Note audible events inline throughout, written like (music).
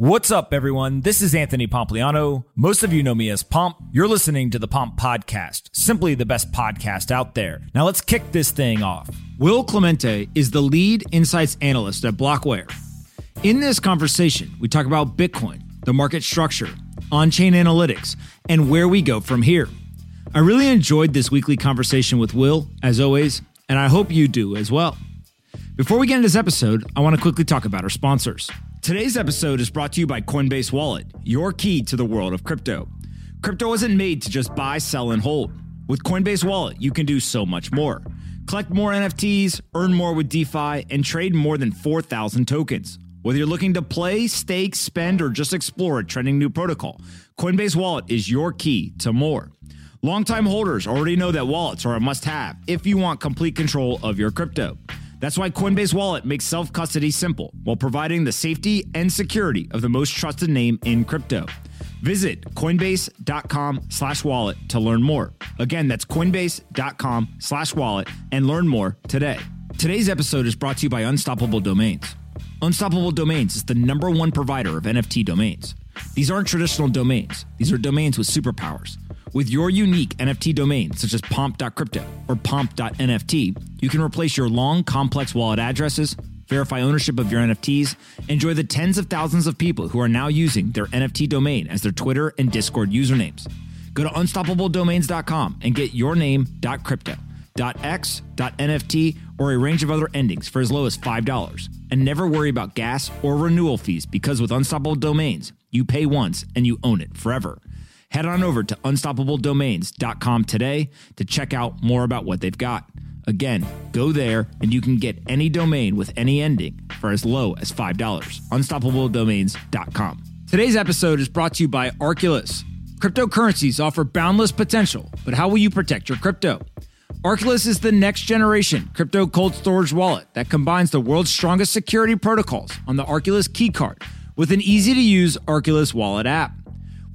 What's up, everyone? This is Anthony Pompliano. Most of you know me as Pomp. You're listening to the Pomp Podcast, simply the best podcast out there. Now let's kick this thing off. Will Clemente is the lead insights analyst at Blockware. In this conversation, we talk about Bitcoin, the market structure, on chain analytics, and where we go from here. I really enjoyed this weekly conversation with Will, as always, and I hope you do as well. Before we get into this episode, I want to quickly talk about our sponsors. Today's episode is brought to you by Coinbase Wallet, your key to the world of crypto. Crypto isn't made to just buy, sell, and hold. With Coinbase Wallet, you can do so much more. Collect more NFTs, earn more with DeFi, and trade more than 4,000 tokens. Whether you're looking to play, stake, spend, or just explore a trending new protocol, Coinbase Wallet is your key to more. Longtime holders already know that wallets are a must have if you want complete control of your crypto. That's why Coinbase Wallet makes self custody simple while providing the safety and security of the most trusted name in crypto. Visit coinbase.com slash wallet to learn more. Again, that's coinbase.com slash wallet and learn more today. Today's episode is brought to you by Unstoppable Domains. Unstoppable Domains is the number one provider of NFT domains. These aren't traditional domains, these are domains with superpowers. With your unique NFT domain, such as pomp.crypto or pomp.nft, you can replace your long, complex wallet addresses, verify ownership of your NFTs, enjoy the tens of thousands of people who are now using their NFT domain as their Twitter and Discord usernames. Go to unstoppabledomains.com and get your name.crypto, .x, .nft, or a range of other endings for as low as $5. And never worry about gas or renewal fees because with Unstoppable Domains, you pay once and you own it forever. Head on over to unstoppabledomains.com today to check out more about what they've got. Again, go there and you can get any domain with any ending for as low as $5. Unstoppabledomains.com. Today's episode is brought to you by Arculus. Cryptocurrencies offer boundless potential, but how will you protect your crypto? Arculus is the next generation crypto cold storage wallet that combines the world's strongest security protocols on the Arculus keycard with an easy to use Arculus wallet app.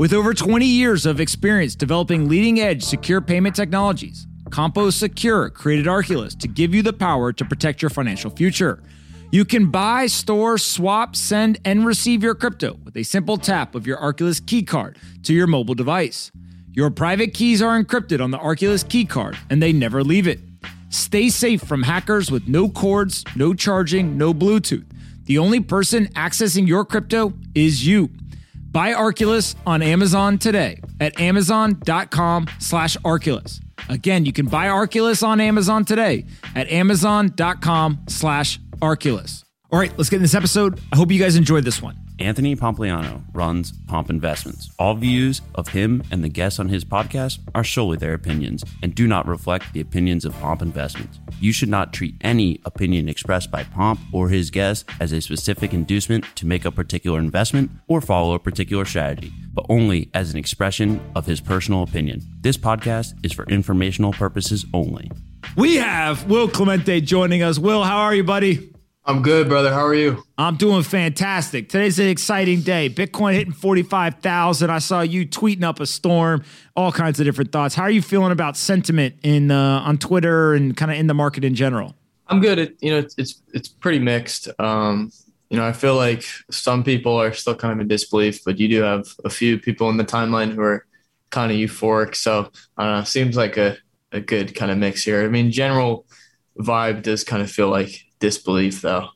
With over 20 years of experience developing leading edge secure payment technologies, CompoSecure created Arculus to give you the power to protect your financial future. You can buy, store, swap, send, and receive your crypto with a simple tap of your Arculus keycard to your mobile device. Your private keys are encrypted on the Arculus keycard and they never leave it. Stay safe from hackers with no cords, no charging, no Bluetooth. The only person accessing your crypto is you. Buy Arculus on Amazon today at amazon.com slash Arculus. Again, you can buy Arculus on Amazon today at amazon.com slash Arculus. All right, let's get in this episode. I hope you guys enjoyed this one. Anthony Pompliano runs Pomp Investments. All views of him and the guests on his podcast are solely their opinions and do not reflect the opinions of Pomp Investments. You should not treat any opinion expressed by Pomp or his guests as a specific inducement to make a particular investment or follow a particular strategy, but only as an expression of his personal opinion. This podcast is for informational purposes only. We have Will Clemente joining us. Will, how are you, buddy? I'm good, brother. How are you? I'm doing fantastic. Today's an exciting day. Bitcoin hitting 45,000. I saw you tweeting up a storm, all kinds of different thoughts. How are you feeling about sentiment in uh, on Twitter and kind of in the market in general? I'm good. It, you know, it's, it's it's pretty mixed. Um, you know, I feel like some people are still kind of in disbelief, but you do have a few people in the timeline who are kind of euphoric. So I don't know. Seems like a a good kind of mix here. I mean, general vibe does kind of feel like disbelief though.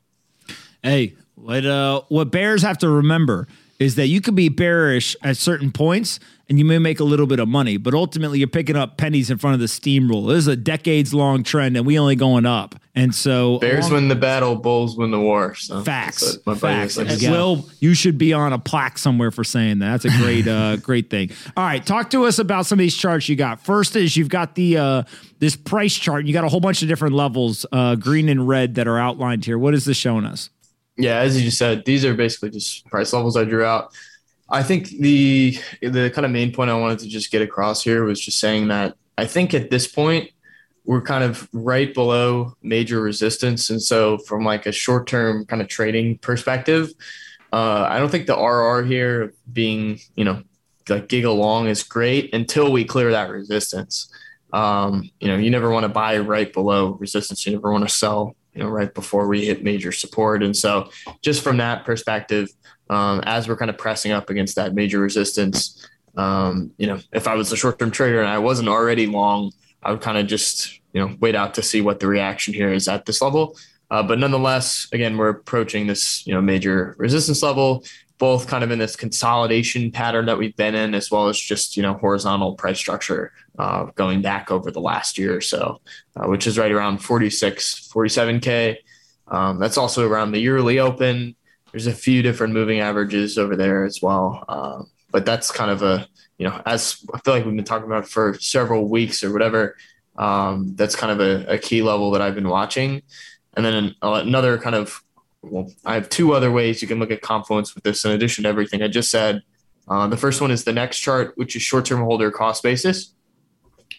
Hey, what uh what bears have to remember is that you could be bearish at certain points and you may make a little bit of money, but ultimately you're picking up pennies in front of the steamroller. This is a decades long trend and we only going up. And so Bears along, win the battle, bulls win the war. So facts. Facts. Like Will, you should be on a plaque somewhere for saying that. That's a great uh (laughs) great thing. All right, talk to us about some of these charts you got. First is you've got the uh this price chart. You got a whole bunch of different levels, uh green and red that are outlined here. What is this showing us? Yeah, as you just said, these are basically just price levels I drew out. I think the the kind of main point I wanted to just get across here was just saying that I think at this point we're kind of right below major resistance, and so from like a short term kind of trading perspective, uh, I don't think the RR here being you know like giga long is great until we clear that resistance. Um, you know, you never want to buy right below resistance. You never want to sell you know, right before we hit major support. And so, just from that perspective, um, as we're kind of pressing up against that major resistance, um, you know, if I was a short term trader and I wasn't already long, I would kind of just, you know, wait out to see what the reaction here is at this level. Uh, but nonetheless, again, we're approaching this, you know, major resistance level both kind of in this consolidation pattern that we've been in, as well as just you know horizontal price structure uh, going back over the last year or so, uh, which is right around 46, 47k. Um, that's also around the yearly open. There's a few different moving averages over there as well, uh, but that's kind of a you know as I feel like we've been talking about for several weeks or whatever. Um, that's kind of a, a key level that I've been watching. And then another kind of well, I have two other ways you can look at confluence with this in addition to everything I just said. Uh, the first one is the next chart, which is short-term holder cost basis.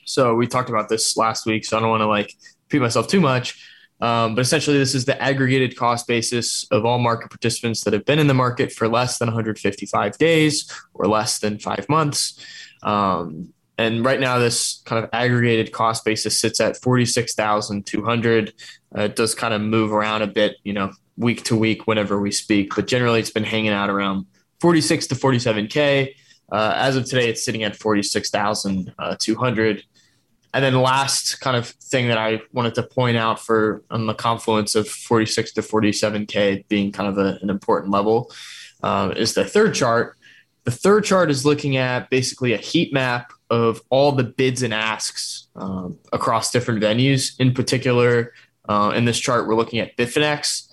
So we talked about this last week, so I don't want to like repeat myself too much. Um, but essentially, this is the aggregated cost basis of all market participants that have been in the market for less than 155 days or less than five months. Um, and right now, this kind of aggregated cost basis sits at 46,200. Uh, it does kind of move around a bit, you know, week to week whenever we speak, but generally it's been hanging out around 46 to 47K. Uh, as of today, it's sitting at 46,200. And then last kind of thing that I wanted to point out for on the confluence of 46 to 47K being kind of a, an important level uh, is the third chart. The third chart is looking at basically a heat map of all the bids and asks um, across different venues. In particular, uh, in this chart, we're looking at Bitfinex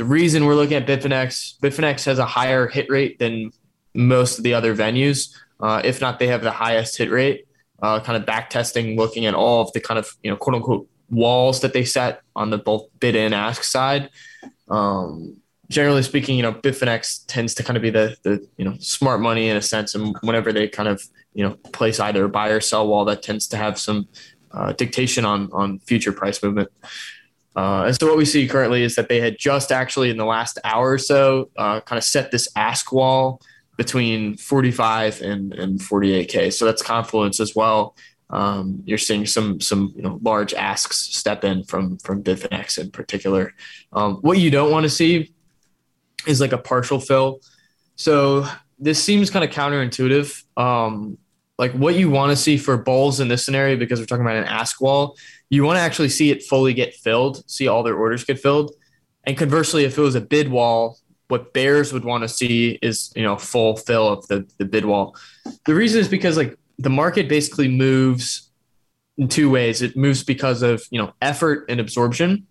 the reason we're looking at Bitfinex, Bitfinex has a higher hit rate than most of the other venues. Uh, if not, they have the highest hit rate. Uh, kind of back testing, looking at all of the kind of you know quote unquote walls that they set on the both bid and ask side. Um, generally speaking, you know Bitfinex tends to kind of be the the you know smart money in a sense, and whenever they kind of you know place either a buy or sell wall, that tends to have some uh, dictation on on future price movement. Uh, and so what we see currently is that they had just actually in the last hour or so uh, kind of set this ask wall between 45 and, and 48k. So that's confluence as well. Um, you're seeing some some you know large asks step in from from Bitfinex in particular. Um, what you don't want to see is like a partial fill. So this seems kind of counterintuitive. Um, like what you want to see for bulls in this scenario, because we're talking about an ask wall, you want to actually see it fully get filled, see all their orders get filled. And conversely, if it was a bid wall, what bears would want to see is, you know, full fill of the, the bid wall. The reason is because like the market basically moves in two ways. It moves because of, you know, effort and absorption.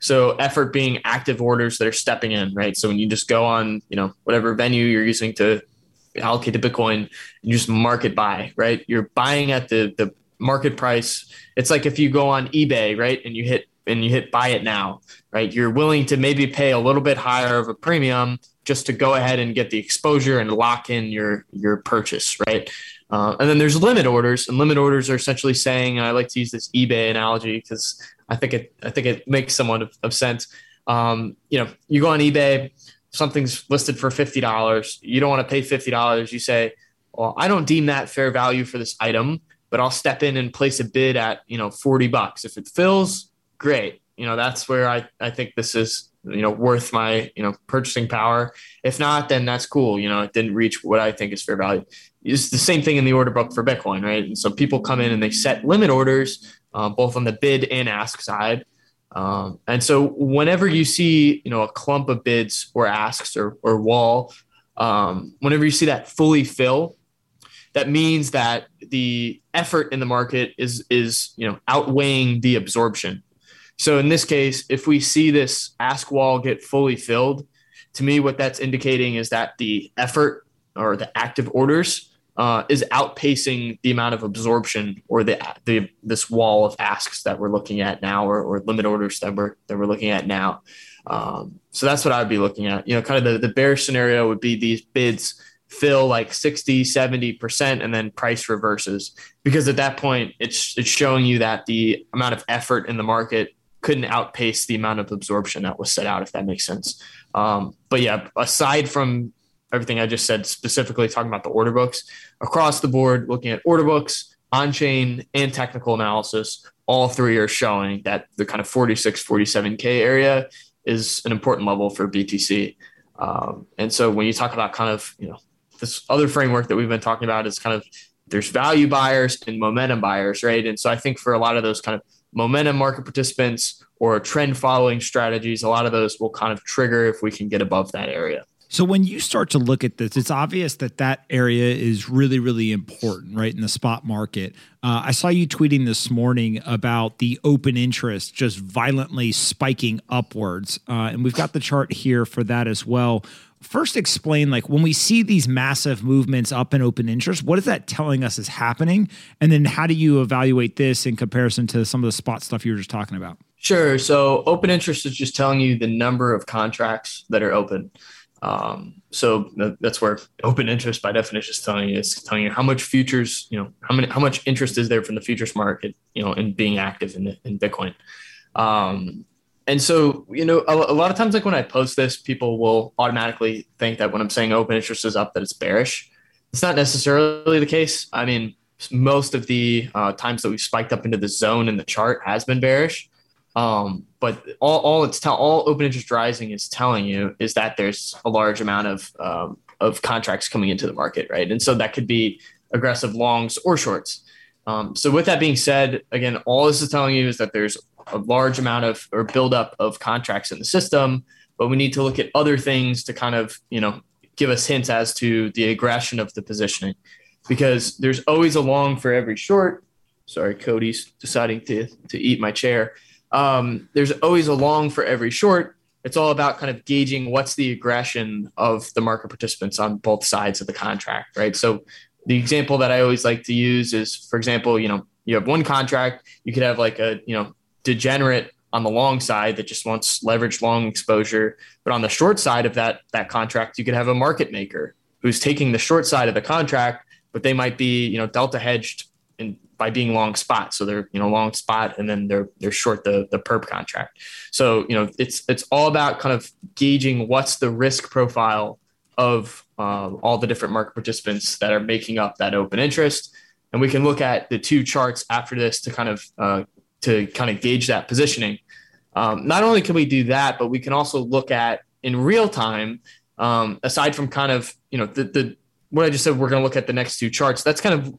So effort being active orders that are stepping in, right? So when you just go on, you know, whatever venue you're using to allocate to Bitcoin, you just market buy, right? You're buying at the the market price. It's like if you go on eBay, right, and you hit and you hit buy it now, right? You're willing to maybe pay a little bit higher of a premium just to go ahead and get the exposure and lock in your your purchase, right? Uh, and then there's limit orders, and limit orders are essentially saying, I like to use this eBay analogy because I think it I think it makes somewhat of, of sense. Um, you know, you go on eBay, something's listed for fifty dollars. You don't want to pay fifty dollars. You say, well, I don't deem that fair value for this item but I'll step in and place a bid at, you know, 40 bucks. If it fills, great. You know, that's where I, I think this is, you know, worth my, you know, purchasing power. If not, then that's cool. You know, it didn't reach what I think is fair value. It's the same thing in the order book for Bitcoin, right? And so people come in and they set limit orders, uh, both on the bid and ask side. Um, and so whenever you see, you know, a clump of bids or asks or, or wall, um, whenever you see that fully fill, that means that the effort in the market is is you know outweighing the absorption. So in this case, if we see this ask wall get fully filled, to me, what that's indicating is that the effort or the active orders uh, is outpacing the amount of absorption or the, the this wall of asks that we're looking at now or, or limit orders that we're that we're looking at now. Um, so that's what I would be looking at. You know, kind of the, the bear scenario would be these bids fill like 60 70% and then price reverses because at that point it's it's showing you that the amount of effort in the market couldn't outpace the amount of absorption that was set out if that makes sense um, but yeah aside from everything i just said specifically talking about the order books across the board looking at order books on chain and technical analysis, all three are showing that the kind of 46, 47K area is an important level for BTC. Um, and so when you talk about kind of, you know, this other framework that we've been talking about is kind of there's value buyers and momentum buyers, right? And so I think for a lot of those kind of momentum market participants or trend following strategies, a lot of those will kind of trigger if we can get above that area. So when you start to look at this, it's obvious that that area is really, really important, right, in the spot market. Uh, I saw you tweeting this morning about the open interest just violently spiking upwards, uh, and we've got the chart here for that as well. First, explain like when we see these massive movements up in open interest, what is that telling us is happening? And then how do you evaluate this in comparison to some of the spot stuff you were just talking about? Sure. So open interest is just telling you the number of contracts that are open. Um, so that's where open interest by definition is telling you it's telling you how much futures, you know, how many how much interest is there from the futures market, you know, in being active in in Bitcoin. Um, and so, you know, a, a, lot of times, like when I post this, people will automatically think that when I'm saying open interest is up, that it's bearish. It's not necessarily the case. I mean, most of the uh, times that we've spiked up into the zone in the chart has been bearish. Um, but all, all it's tell all open interest rising is telling you is that there's a large amount of um, of contracts coming into the market, right? And so that could be aggressive longs or shorts. Um, so with that being said, again, all this is telling you is that there's a large amount of or buildup of contracts in the system, but we need to look at other things to kind of you know give us hints as to the aggression of the positioning, because there's always a long for every short. Sorry, Cody's deciding to to eat my chair um, there's always a long for every short. It's all about kind of gauging what's the aggression of the market participants on both sides of the contract, right? So the example that I always like to use is, for example, you know, you have one contract, you could have like a, you know, degenerate on the long side that just wants leveraged long exposure. But on the short side of that that contract, you could have a market maker who's taking the short side of the contract, but they might be, you know, delta hedged in by being long spot. So they're, you know, long spot and then they're they're short the the perp contract. So, you know, it's it's all about kind of gauging what's the risk profile of um, all the different market participants that are making up that open interest. And we can look at the two charts after this to kind of uh, to kind of gauge that positioning. Um, not only can we do that, but we can also look at in real time, um, aside from kind of, you know, the, the what I just said, we're going to look at the next two charts. That's kind of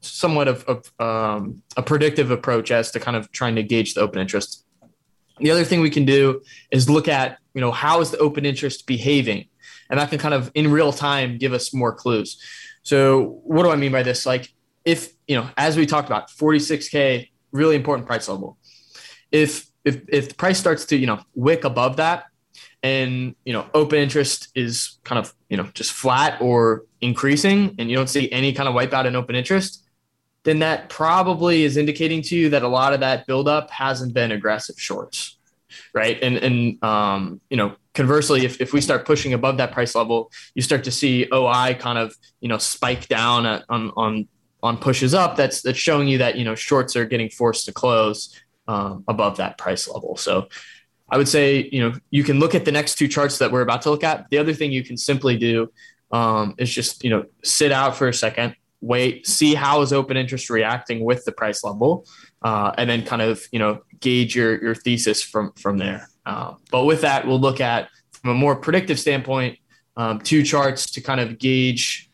somewhat of, of um, a predictive approach as to kind of trying to gauge the open interest. The other thing we can do is look at, you know, how is the open interest behaving? And that can kind of in real time give us more clues. So what do I mean by this? Like if, you know, as we talked about 46K, really important price level. If, if, if the price starts to, you know, wick above that and, you know, open interest is kind of, you know, just flat or increasing and you don't see any kind of wipeout in open interest, then that probably is indicating to you that a lot of that buildup hasn't been aggressive shorts, right? And and um, you know, conversely, if, if we start pushing above that price level, you start to see OI kind of you know spike down at, on on on pushes up. That's that's showing you that you know shorts are getting forced to close um, above that price level. So. I would say, you know, you can look at the next two charts that we're about to look at. The other thing you can simply do um, is just, you know, sit out for a second, wait, see how is open interest reacting with the price level, uh, and then kind of you know gauge your your thesis from from there. Uh, but with that, we'll look at from a more predictive standpoint, um, two charts to kind of gauge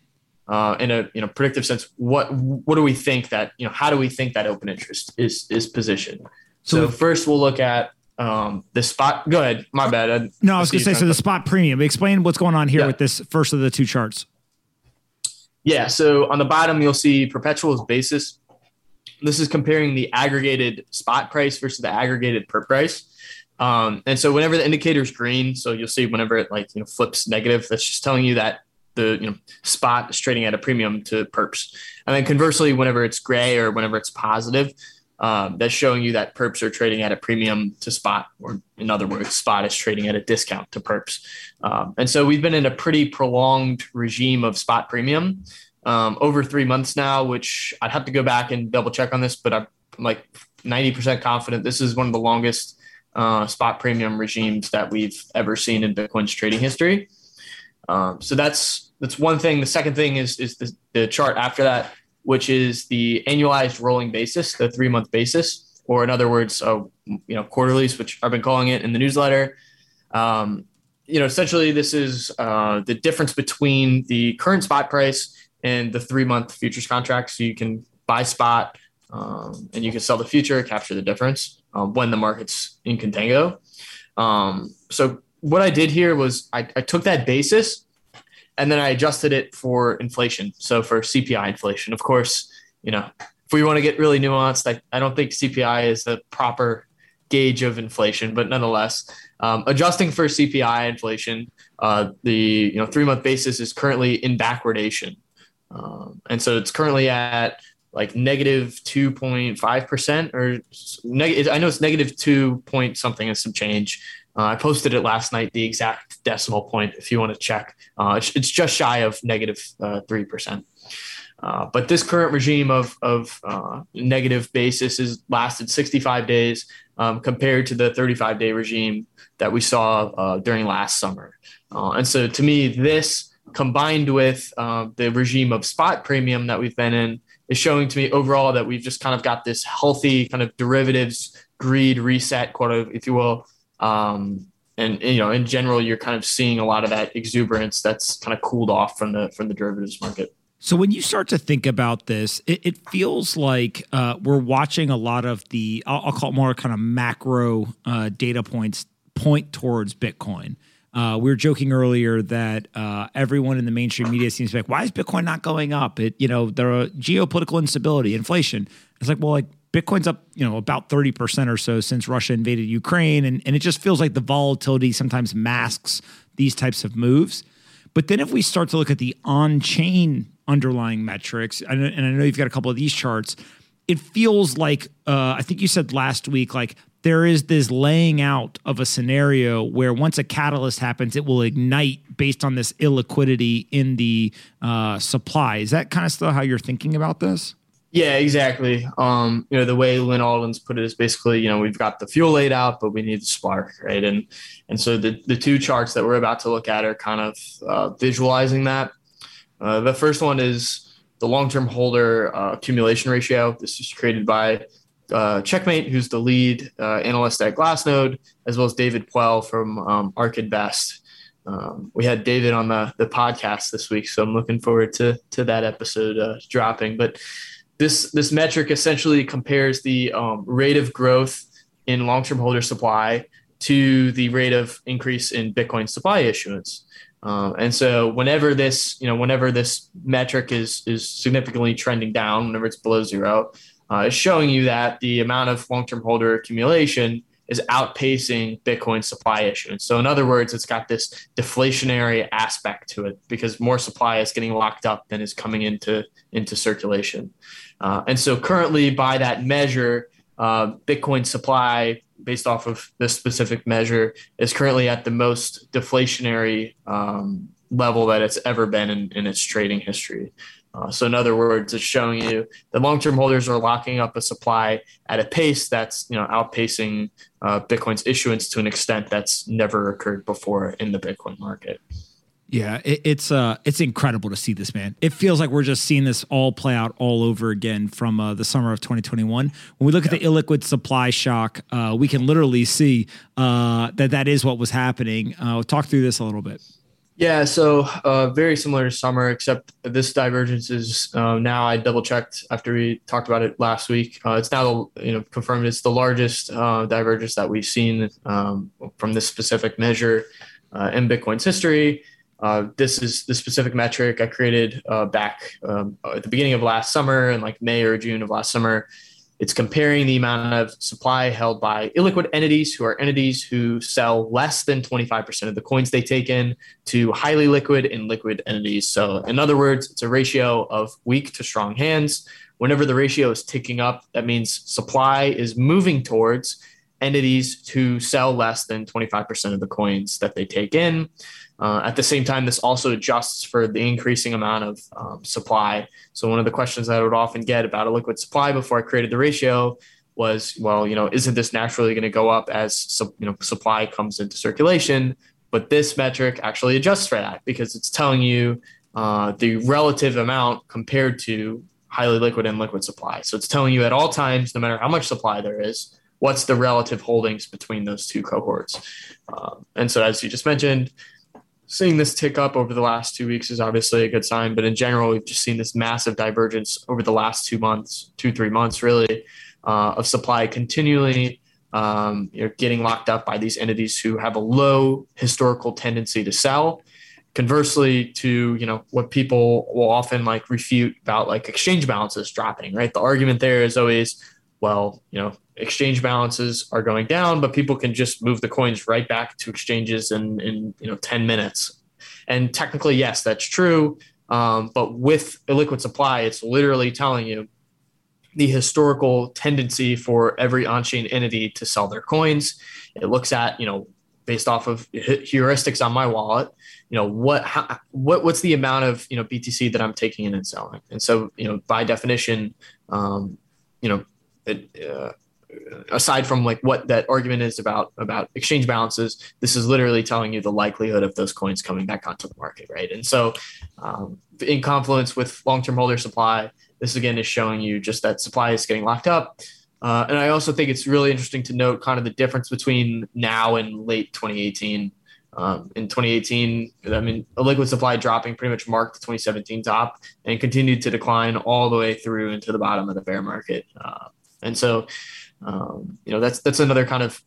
uh, in a you know predictive sense what what do we think that you know how do we think that open interest is is positioned. So, so first, we'll look at um, the spot. Go ahead. My bad. I, no, I was going to say so. The spot premium. Explain what's going on here yeah. with this first of the two charts. Yeah. So on the bottom, you'll see perpetuals basis. This is comparing the aggregated spot price versus the aggregated perp price. Um, and so whenever the indicator is green, so you'll see whenever it like you know flips negative, that's just telling you that the you know spot is trading at a premium to perps. And then conversely, whenever it's gray or whenever it's positive, um, that's showing you that perps are trading at a premium to spot, or in other words, spot is trading at a discount to perps. Um, and so we've been in a pretty prolonged regime of spot premium um, over three months now, which I'd have to go back and double check on this, but I'm like 90% confident this is one of the longest uh, spot premium regimes that we've ever seen in Bitcoin's trading history. Um, so that's that's one thing. The second thing is is the, the chart after that which is the annualized rolling basis, the three month basis, or in other words, uh, you know, quarterlies, which I've been calling it in the newsletter. Um, you know, essentially, this is uh, the difference between the current spot price and the three month futures contract. So you can buy spot um, and you can sell the future, capture the difference uh, when the market's in contango. Um, so what I did here was I, I took that basis and then I adjusted it for inflation. So for CPI inflation, of course, you know, if we want to get really nuanced, I, I don't think CPI is the proper gauge of inflation, but nonetheless, um, adjusting for CPI inflation, uh, the you know three month basis is currently in backwardation, um, and so it's currently at like negative two point five percent or neg- I know it's negative two point something and some change. Uh, I posted it last night, the exact decimal point, if you want to check. Uh, it's, it's, just shy of negative uh, 3%. Uh, but this current regime of, of uh, negative basis has lasted 65 days um, compared to the 35 day regime that we saw uh, during last summer. and so to me, this combined with the regime of spot premium that we've been in is showing to me overall that we've just kind of got this healthy kind of derivatives greed reset, quote, if you will, um, and, you know, in general, you're kind of seeing a lot of that exuberance that's kind of cooled off from the from the derivatives market. So when you start to think about this, it, it feels like uh, we're watching a lot of the I'll, I'll call it more kind of macro uh, data points point towards Bitcoin. Uh, we were joking earlier that uh, everyone in the mainstream media seems to be like, "Why is Bitcoin not going up?" It, you know, there are geopolitical instability, inflation. It's like, well, like Bitcoin's up, you know, about 30% or so since Russia invaded Ukraine. And, and it just feels like the volatility sometimes masks these types of moves. But then if we start to look at the on chain underlying metrics, and, and I know you've got a couple of these charts, it feels like, uh, I think you said last week, like there is this laying out of a scenario where once a catalyst happens, it will ignite based on this illiquidity in the uh, supply. Is that kind of still how you're thinking about this? Yeah, exactly. Um, you know, the way Lynn Alden's put it is basically, you know, we've got the fuel laid out, but we need the spark, right? And and so the the two charts that we're about to look at are kind of uh, visualizing that. Uh, the first one is the long-term holder uh, accumulation ratio. This is created by uh, Checkmate, who's the lead uh, analyst at Glassnode, as well as David Puell from um. Um, we had David on the the podcast this week, so I'm looking forward to to that episode uh, dropping. But this this metric essentially compares the um, rate of growth in long-term holder supply to the rate of increase in Bitcoin supply issuance. Um, and so whenever this, you know, whenever this metric is is significantly trending down, whenever it's below zero, uh, it's showing you that the amount of long-term holder accumulation is outpacing Bitcoin supply issuance. So in other words, it's got this deflationary aspect to it because more supply is getting locked up than is coming into into circulation. Uh, and so currently, by that measure, uh, Bitcoin supply, based off of this specific measure, is currently at the most deflationary um, level that it's ever been in, in its trading history. Uh, so, in other words, it's showing you the long-term holders are locking up a supply at a pace that's you know outpacing uh, Bitcoin's issuance to an extent that's never occurred before in the Bitcoin market. Yeah, it, it's uh, it's incredible to see this, man. It feels like we're just seeing this all play out all over again from uh, the summer of 2021. When we look yeah. at the illiquid supply shock, uh, we can literally see uh, that that is what was happening. Uh, talk through this a little bit. Yeah, so uh, very similar to summer, except this divergence is uh, now I double checked after we talked about it last week. Uh, it's now you know confirmed it's the largest uh, divergence that we've seen um, from this specific measure uh, in Bitcoin's history. Uh, this is the specific metric I created uh, back um, at the beginning of last summer in like May or June of last summer. It's comparing the amount of supply held by illiquid entities, who are entities who sell less than 25% of the coins they take in, to highly liquid and liquid entities. So, in other words, it's a ratio of weak to strong hands. Whenever the ratio is ticking up, that means supply is moving towards entities who sell less than 25% of the coins that they take in. Uh, at the same time, this also adjusts for the increasing amount of um, supply. So one of the questions that I would often get about illiquid supply before I created the ratio was, well, you know, isn't this naturally going to go up as you know supply comes into circulation? But this metric actually adjusts for that because it's telling you uh, the relative amount compared to highly liquid and liquid supply. So it's telling you at all times, no matter how much supply there is, what's the relative holdings between those two cohorts. Um, and so, as you just mentioned, seeing this tick up over the last two weeks is obviously a good sign. But in general, we've just seen this massive divergence over the last two months, two, three months really, uh, of supply continually um, you know, getting locked up by these entities who have a low historical tendency to sell. Conversely, to you know what people will often like refute about like exchange balances dropping, right? The argument there is always, well, you know, exchange balances are going down, but people can just move the coins right back to exchanges in in you know 10 minutes. And technically, yes, that's true. Um, but with illiquid supply, it's literally telling you the historical tendency for every on-chain entity to sell their coins. It looks at, you know, based off of heuristics on my wallet, you know, what how, what what's the amount of, you know, BTC that I'm taking in and selling. And so, you know, by definition, um, you know, it, uh, aside from like what that argument is about about exchange balances this is literally telling you the likelihood of those coins coming back onto the market right and so um, in confluence with long-term holder supply this again is showing you just that supply is getting locked up. Uh, and I also think it's really interesting to note kind of the difference between now and late 2018. Um, in 2018, I mean, illiquid supply dropping pretty much marked the 2017 top and continued to decline all the way through into the bottom of the bear market. Uh, and so, um, you know, that's that's another kind of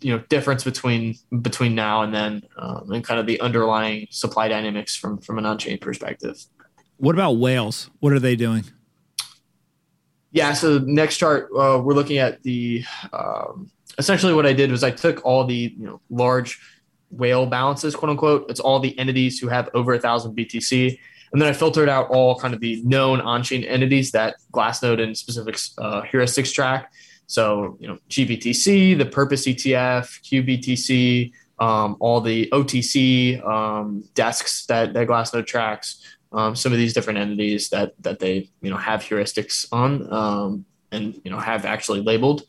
you know difference between between now and then, um, and kind of the underlying supply dynamics from from an on-chain perspective. What about whales? What are they doing? Yeah, so next chart, uh, we're looking at the um, essentially what I did was I took all the you know large whale balances, quote unquote. It's all the entities who have over a thousand BTC, and then I filtered out all kind of the known on-chain entities that Glassnode and specific uh, heuristics track. So you know GBTC, the Purpose ETF, QBTC, um, all the OTC um, desks that that Glassnode tracks um, some of these different entities that that they you know have heuristics on um, and you know have actually labeled.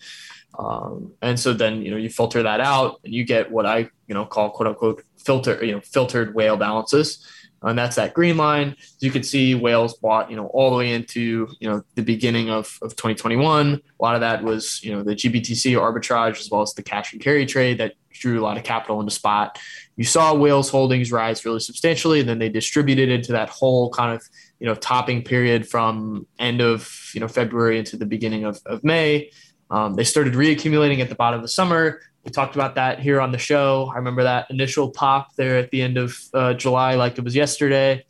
Um, and so then you know you filter that out and you get what I you know call quote unquote filter you know filtered whale balances and that's that green line. As you can see, whales bought, you know, all the way into, you know, the beginning of, of 2021. A lot of that was, you know, the GBTC arbitrage as well as the cash and carry trade that drew a lot of capital into spot. You saw whales holdings rise really substantially, and then they distributed into that whole kind of, you know, topping period from end of, you know, February into the beginning of, of May. Um, they started reaccumulating at the bottom of the summer. We talked about that here on the show. I remember that initial pop there at the end of uh, July, like it was yesterday.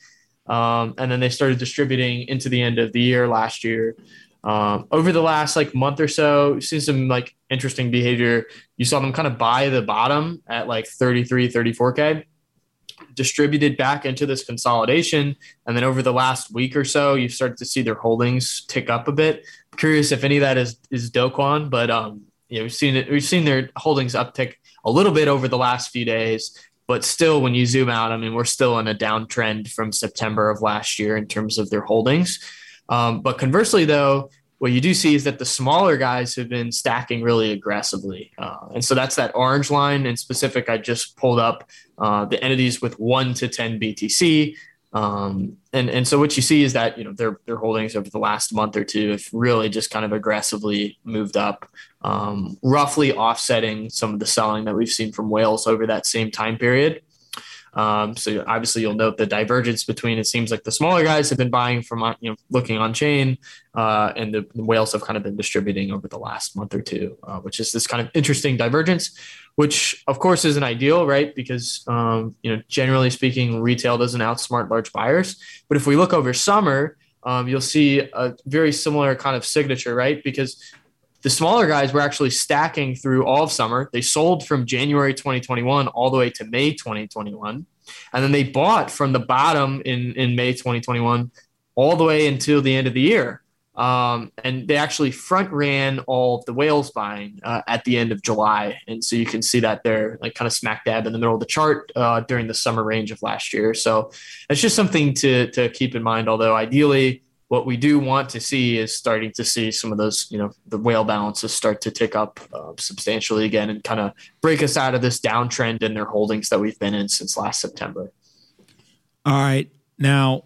Um, and then they started distributing into the end of the year last year. Um, over the last like month or so, you've seen some like interesting behavior. You saw them kind of buy the bottom at like 33, 34K, distributed back into this consolidation. And then over the last week or so, you've started to see their holdings tick up a bit. I'm curious if any of that is, is Do Kwon, but um, you know, we've seen it. We've seen their holdings uptick a little bit over the last few days, but still, when you zoom out, I mean, we're still in a downtrend from September of last year in terms of their holdings. Um, but conversely, though, what you do see is that the smaller guys have been stacking really aggressively. Uh, and so that's that orange line. In specific, I just pulled up uh, the entities with one to 10 BTC. Um, and and so what you see is that you know their their holdings over the last month or two have really just kind of aggressively moved up, um, roughly offsetting some of the selling that we've seen from whales over that same time period. Um, so obviously you'll note the divergence between it seems like the smaller guys have been buying from uh, you know looking on chain, uh, and the, the, whales have kind of been distributing over the last month or two, uh, which is this kind of interesting divergence, which of course isn't ideal, right? Because um, you know generally speaking, retail doesn't outsmart large buyers. But if we look over summer, um, you'll see a very similar kind of signature, right? Because the smaller guys were actually stacking through all of summer. They sold from January 2021 all the way to May 2021. And then they bought from the bottom in, in May 2021 all the way until the end of the year. Um, and they actually front ran all of the whales buying uh, at the end of July. And so you can see that they're like kind of smack dab in the middle of the chart uh, during the summer range of last year. So that's just something to, to keep in mind, although ideally, what we do want to see is starting to see some of those, you know, the whale balances start to tick up uh, substantially again and kind of break us out of this downtrend in their holdings that we've been in since last September. All right. Now,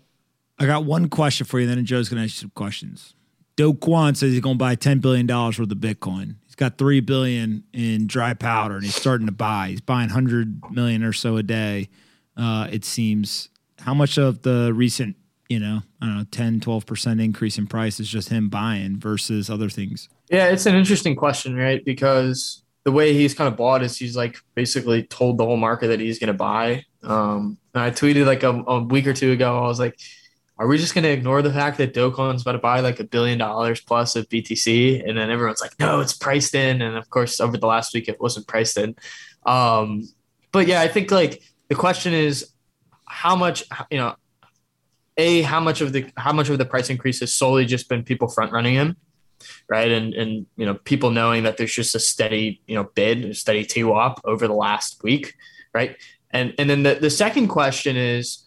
I got one question for you, then Joe's going to ask you some questions. Do Kwon says he's going to buy $10 billion worth of Bitcoin. He's got 3 billion in dry powder and he's starting to buy. He's buying 100 million or so a day, uh, it seems. How much of the recent, you know, I don't know, 10, 12% increase in price is just him buying versus other things? Yeah, it's an interesting question, right? Because the way he's kind of bought is he's like basically told the whole market that he's going to buy. Um, and I tweeted like a, a, week or two ago, I was like, are we just going to ignore the fact that Do Kwon's about to buy like a billion dollars plus of BTC? And then everyone's like, no, it's priced in. And of course, over the last week, it wasn't priced in. Um, but yeah, I think like the question is how much, you know, a how much of the how much of the price increase has solely just been people front running him right? And and you know, people knowing that there's just a steady, you know, bid, a steady TWAP over the last week, right? And and then the, the second question is,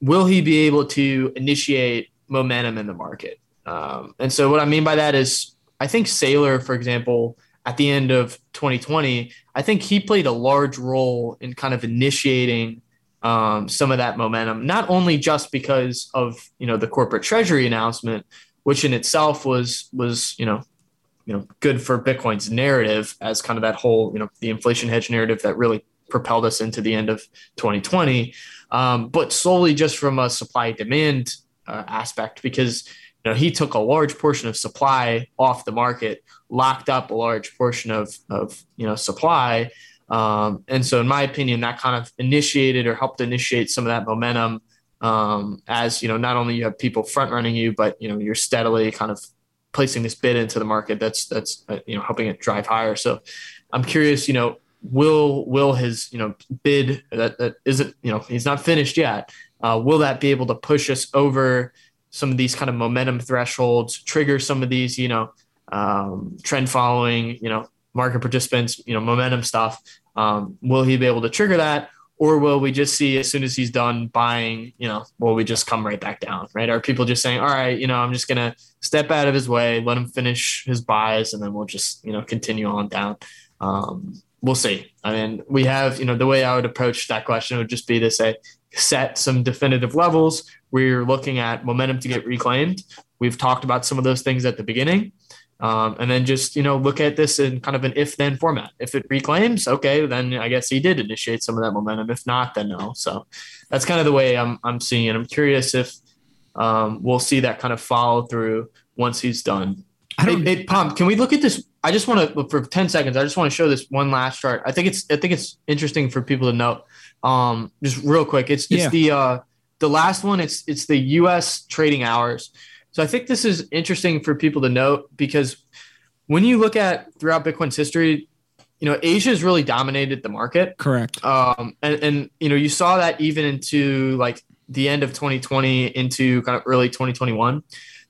will he be able to initiate momentum in the market? Um, and so what I mean by that is, I think Saylor for example, at the end of 2020, I think he played a large role in kind of initiating um, some of that momentum, not only just because of you know the corporate treasury announcement, which in itself was was you know you know good for Bitcoin's narrative as kind of that whole you know the inflation hedge narrative that really propelled us into the end of 2020, um, but solely just from a supply demand uh, aspect because you know he took a large portion of supply off the market, locked up a large portion of of you know supply. Um, and so, in my opinion, that kind of initiated or helped initiate some of that momentum um, as you know not only you have people front running you but you know you're steadily kind of placing this bid into the market that's that's uh, you know helping it drive higher. So i'm curious you know will will his you know bid that, that isn't you know he's not finished yet uh, will that be able to push us over some of these kind of momentum thresholds trigger some of these you know um, trend following you know market participants you know momentum stuff um, will he be able to trigger that or will we just see as soon as he's done buying, you know, will we just come right back down, right? Are people just saying, all right, you know, I'm just gonna step out of his way, let him finish his buys, and then we'll just, you know, continue on down. Um, we'll see. I mean, we have, you know, the way I would approach that question would just be to say, set some definitive levels. We're looking at momentum to get reclaimed. We've talked about some of those things at the beginning. Um, and then just you know look at this in kind of an if then format. If it reclaims, okay, then I guess he did initiate some of that momentum. If not, then no. So that's kind of the way I'm I'm seeing it. I'm curious if um, we'll see that kind of follow through once he's done. Hey, hey, Pomp, can we look at this? I just want to for ten seconds. I just want to show this one last chart. I think it's I think it's interesting for people to know. Um, just real quick, it's it's yeah. the uh, the last one. It's it's the U.S. trading hours. So I think this is interesting for people to note because when you look at throughout Bitcoin's history, you know, Asia has really dominated the market. Correct. Um, and, and, you know, you saw that even into like the end of 2020 into kind of early 2021.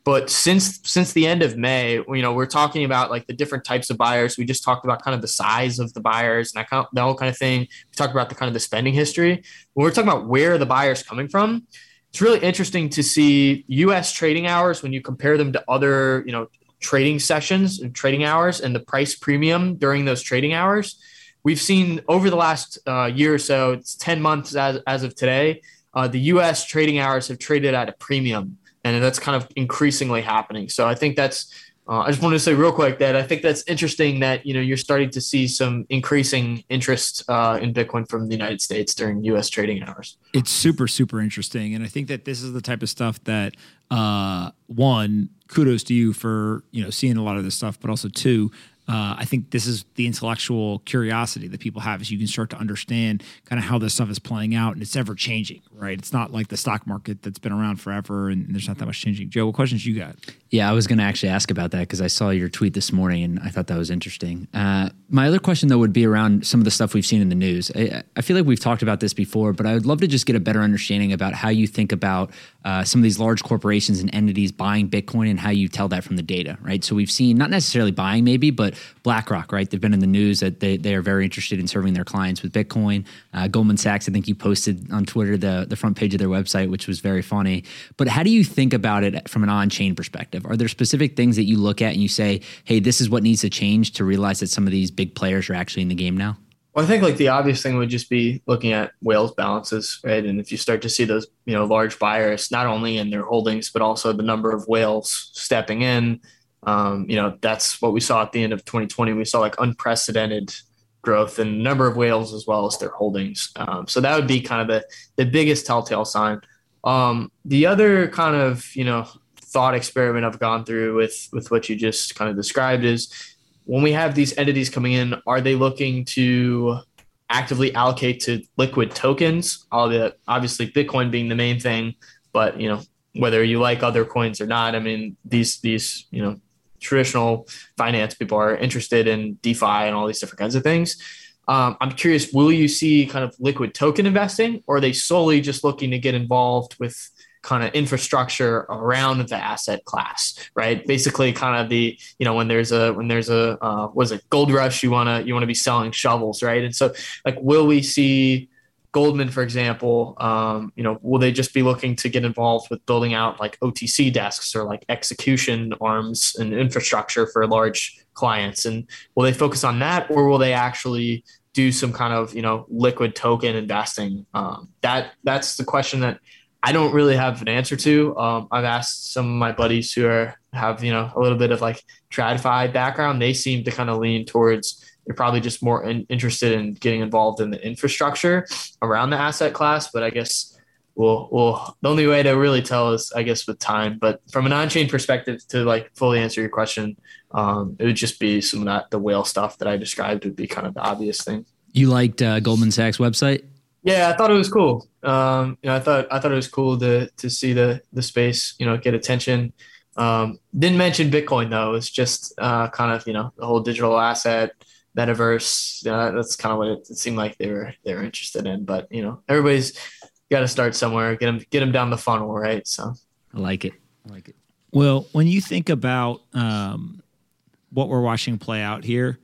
But since since the end of May, you know, we're talking about like the different types of buyers. We just talked about kind of the size of the buyers and that kind of, that whole kind of thing. We talked about the kind of the spending history. When we're talking about where the buyers coming from, it's really interesting to see U.S. trading hours when you compare them to other, you know, trading sessions and trading hours and the price premium during those trading hours. We've seen over the last uh, year or so, it's 10 months as, as of today, uh, the US trading hours have traded at a premium, and that's kind of increasingly happening. So I think that's uh, I just wanted to say real quick that I think that's interesting that you know you're starting to see some increasing interest uh, in Bitcoin from the United States during U.S. trading hours. It's super super interesting, and I think that this is the type of stuff that uh, one kudos to you for you know seeing a lot of this stuff, but also two uh, I think this is the intellectual curiosity that people have, as you can start to understand kind of how this stuff is playing out, and it's ever changing, right? It's not like the stock market that's been around forever, and there's not that much changing. Joe, what questions you got? Yeah, I was going to actually ask about that because I saw your tweet this morning, and I thought that was interesting. Uh, my other question though would be around some of the stuff we've seen in the news. I, I, feel like we've talked about this before, but I would love to just get a better understanding about how you think about uh, some of these large corporations and entities buying Bitcoin and how you tell that from the data, right? So we've seen not necessarily buying maybe, but BlackRock, right? They've been in the news that they, they are very interested in serving their clients with Bitcoin. Uh, Goldman Sachs, I think you posted on Twitter the, the front page of their website, which was very funny. But how do you think about it from an on chain perspective? Are there specific things that you look at and you say, hey, this is what needs to change to realize that some of these big players are actually in the game now? Well, I think like the obvious thing would just be looking at whales balances, right? And if you start to see those, you know, large buyers, not only in their holdings, but also the number of whales stepping in, um, you know, that's what we saw at the end of 2020. We saw like unprecedented growth in number of whales as well as their holdings. Um, so that would be kind of the, the biggest telltale sign. Um, the other kind of, you know, thought experiment I've gone through with, with what you just kind of described is when we have these entities coming in, are they looking to actively allocate to liquid tokens? All the Obviously, Bitcoin being the main thing, but you know whether you like other coins or not. I mean, these these you know traditional finance people are interested in DeFi and all these different kinds of things. Um, I'm curious, will you see kind of liquid token investing, or are they solely just looking to get involved with kind of infrastructure around the asset class, right? Basically, kind of the you know when there's a when there's a uh, was it gold rush, you wanna you wanna be selling shovels, right? And so like, will we see Goldman, for example, um, you know, will they just be looking to get involved with building out like OTC desks or like execution arms and infrastructure for large clients? And will they focus on that, or will they actually do some kind of you know liquid token investing? Um, that that's the question that I don't really have an answer to. Um, I've asked some of my buddies who are have you know a little bit of like TradFi background. They seem to kind of lean towards you're probably just more in, interested in getting involved in the infrastructure around the asset class. But I guess we'll, we'll, the only way to really tell is, I guess, with time. But from an on chain perspective, to like fully answer your question, um, it would just be some of that, the whale stuff that I described would be kind of the obvious thing. You liked uh, Goldman Sachs website? Yeah, I thought it was cool. Um, you know, I thought I thought it was cool to to see the the space, you know, get attention. Um, didn't mention Bitcoin though. It's just uh, kind of you know the whole digital asset metaverse. Uh, that's kind of what it, it, seemed like they were they were interested in. But you know, everybody's got to start somewhere. Get them get them down the funnel, right? So I like it. I like it. Well, when you think about um, what we're watching play out here,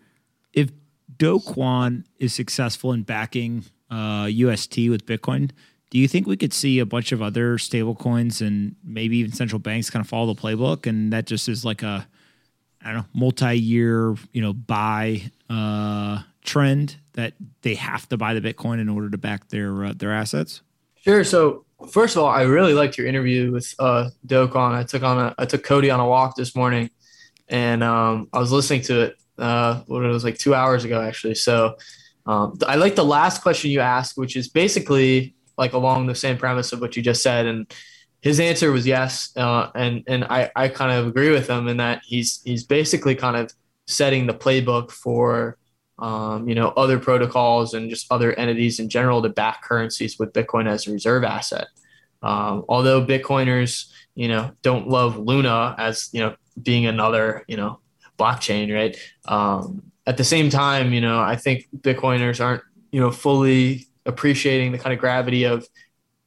if Do Kwon is successful in backing uh, UST with Bitcoin, do you think we could see a bunch of other stable coins and maybe even central banks kind of follow the playbook, and that just is like a I don't know, multi-year, you know, buy uh, trend that they have to buy the Bitcoin in order to back their uh, their assets? Sure. So first of all, I really liked your interview with uh, Do Kwon. I took on a I took Cody on a walk this morning, and um, I was listening to it. Uh, what it was like two hours ago, actually. So um, I like the last question you asked, which is basically like along the same premise of what you just said, and his answer was yes, uh, and and I, I kind of agree with him in that he's he's basically kind of setting the playbook for um, you know other protocols and just other entities in general to back currencies with Bitcoin as a reserve asset. Um, although Bitcoiners you know don't love Luna as you know being another you know blockchain, right? Um, at the same time, you know I think Bitcoiners aren't you know fully appreciating the kind of gravity of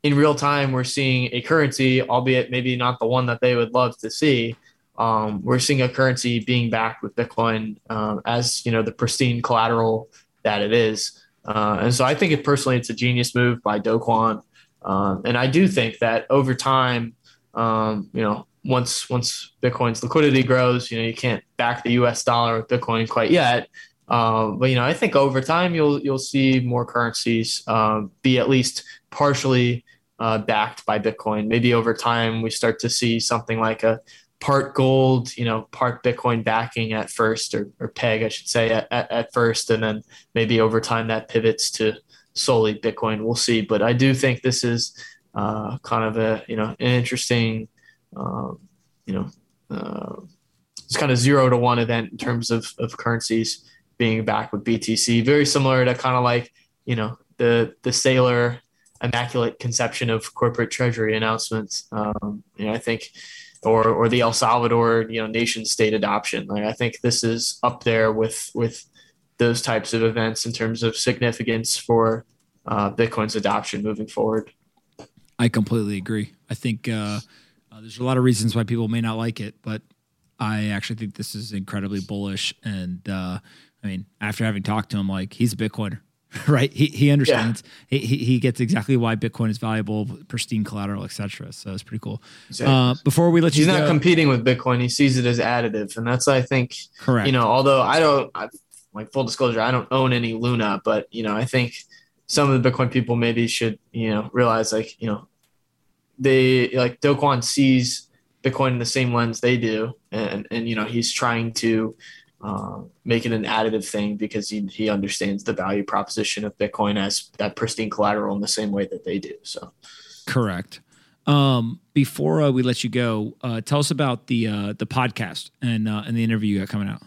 in real time, we're seeing a currency, albeit maybe not the one that they would love to see. Um, we're seeing a currency being backed with Bitcoin um, as you know the pristine collateral that it is. Uh, and so I think it personally, it's a genius move by Do Kwon. Um, and I do think that over time, um, you know, once once Bitcoin's liquidity grows, you know, you can't back the U.S. dollar with Bitcoin quite yet. Um, but you know, I think over time you'll you'll see more currencies uh, be at least partially uh, backed by Bitcoin. Maybe over time we start to see something like a part gold, you know, part Bitcoin backing at first, or, or peg, I should say, at, at, at first, and then maybe over time that pivots to solely Bitcoin. We'll see, but I do think this is uh, kind of a you know an interesting, um, you know, uh, it's kind of zero to one event in terms of of currencies being back with BTC. Very similar to kind of like you know the the Saylor immaculate conception of corporate treasury announcements. Um, you know, I think, or or the El Salvador, you know, nation state adoption. Like I think this is up there with with those types of events in terms of significance for uh, Bitcoin's adoption moving forward. I completely agree. I think uh, there's a lot of reasons why people may not like it, but I actually think this is incredibly bullish. And uh, I mean, after having talked to him, like he's a Bitcoiner. (laughs) right? He he understands. Yeah. He, he gets exactly why Bitcoin is valuable, pristine collateral, etc. So it's pretty cool. Exactly. Uh, before we let He's you, he's not competing with Bitcoin. He sees it as additive, and that's I think correct. You know, although I don't, I, like full disclosure, I don't own any Luna, but you know, I think some of the Bitcoin people maybe should, you know, realize like, you know, they like Do Kwon sees Bitcoin in the same lens they do. And, and you know, he's trying to uh, make it an additive thing because he, he understands the value proposition of Bitcoin as that pristine collateral in the same way that they do. So, correct. Um, before uh, we let you go, uh, tell us about the uh, the podcast and uh, and the interview you got coming out.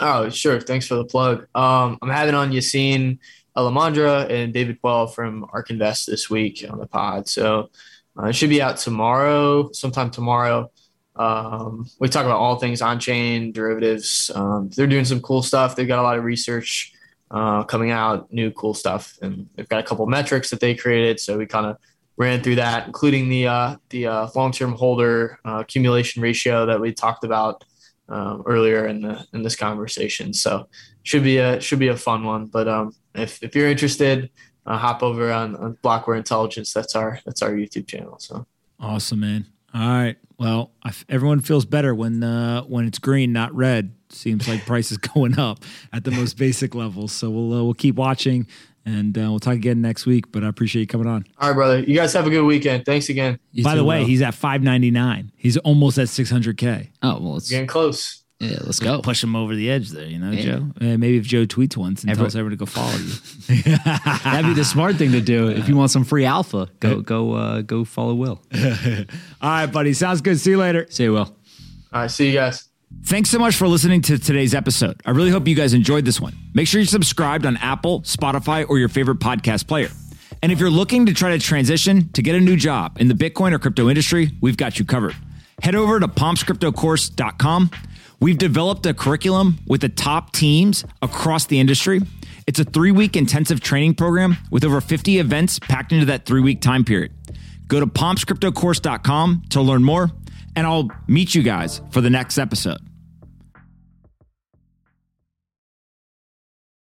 Oh, sure. Thanks for the plug. Um, I'm having on Yassine Elmandjra and David Puell from ARK Invest this week on the pod. So uh, it should be out tomorrow, sometime tomorrow. Um, we talk about all things on chain derivatives. Um, they're doing some cool stuff. They've got a lot of research uh, coming out, new cool stuff, and they've got a couple metrics that they created. So we kind of ran through that, including the uh, the uh, long term holder uh, accumulation ratio that we talked about um, earlier in the in this conversation. So should be a should be a fun one. But um, if if you're interested, uh, hop over on, on Blockware Intelligence. That's our that's our YouTube channel. So awesome, man. All right. Well, everyone feels better when uh, when it's green, not red. Seems like price is (laughs) going up at the most basic levels. So we'll uh, we'll keep watching, and uh, we'll talk again next week. But I appreciate you coming on. All right, brother. You guys have a good weekend. Thanks again. You By the way, well. he's at five ninety nine. He's almost at six hundred k. Oh well, it's getting close. Yeah, let's go. Push him over the edge there, you know, yeah. Joe. Uh, maybe if Joe tweets once and Every- tells everyone to go follow you. (laughs) That'd be the smart thing to do. If you want some free alpha, go go uh, go follow Will. (laughs) All right, buddy. Sounds good. See you later. See you, Will. All right, see you guys. Thanks so much for listening to today's episode. I really hope you guys enjoyed this one. Make sure you're subscribed on Apple, Spotify, or your favorite podcast player. And if you're looking to try to transition to get a new job in the Bitcoin or crypto industry, we've got you covered. Head over to pompscryptocourse.com We've developed a curriculum with the top teams across the industry. It's a three week intensive training program with over 50 events packed into that three week time period. Go to pompscryptocourse.com to learn more, and I'll meet you guys for the next episode.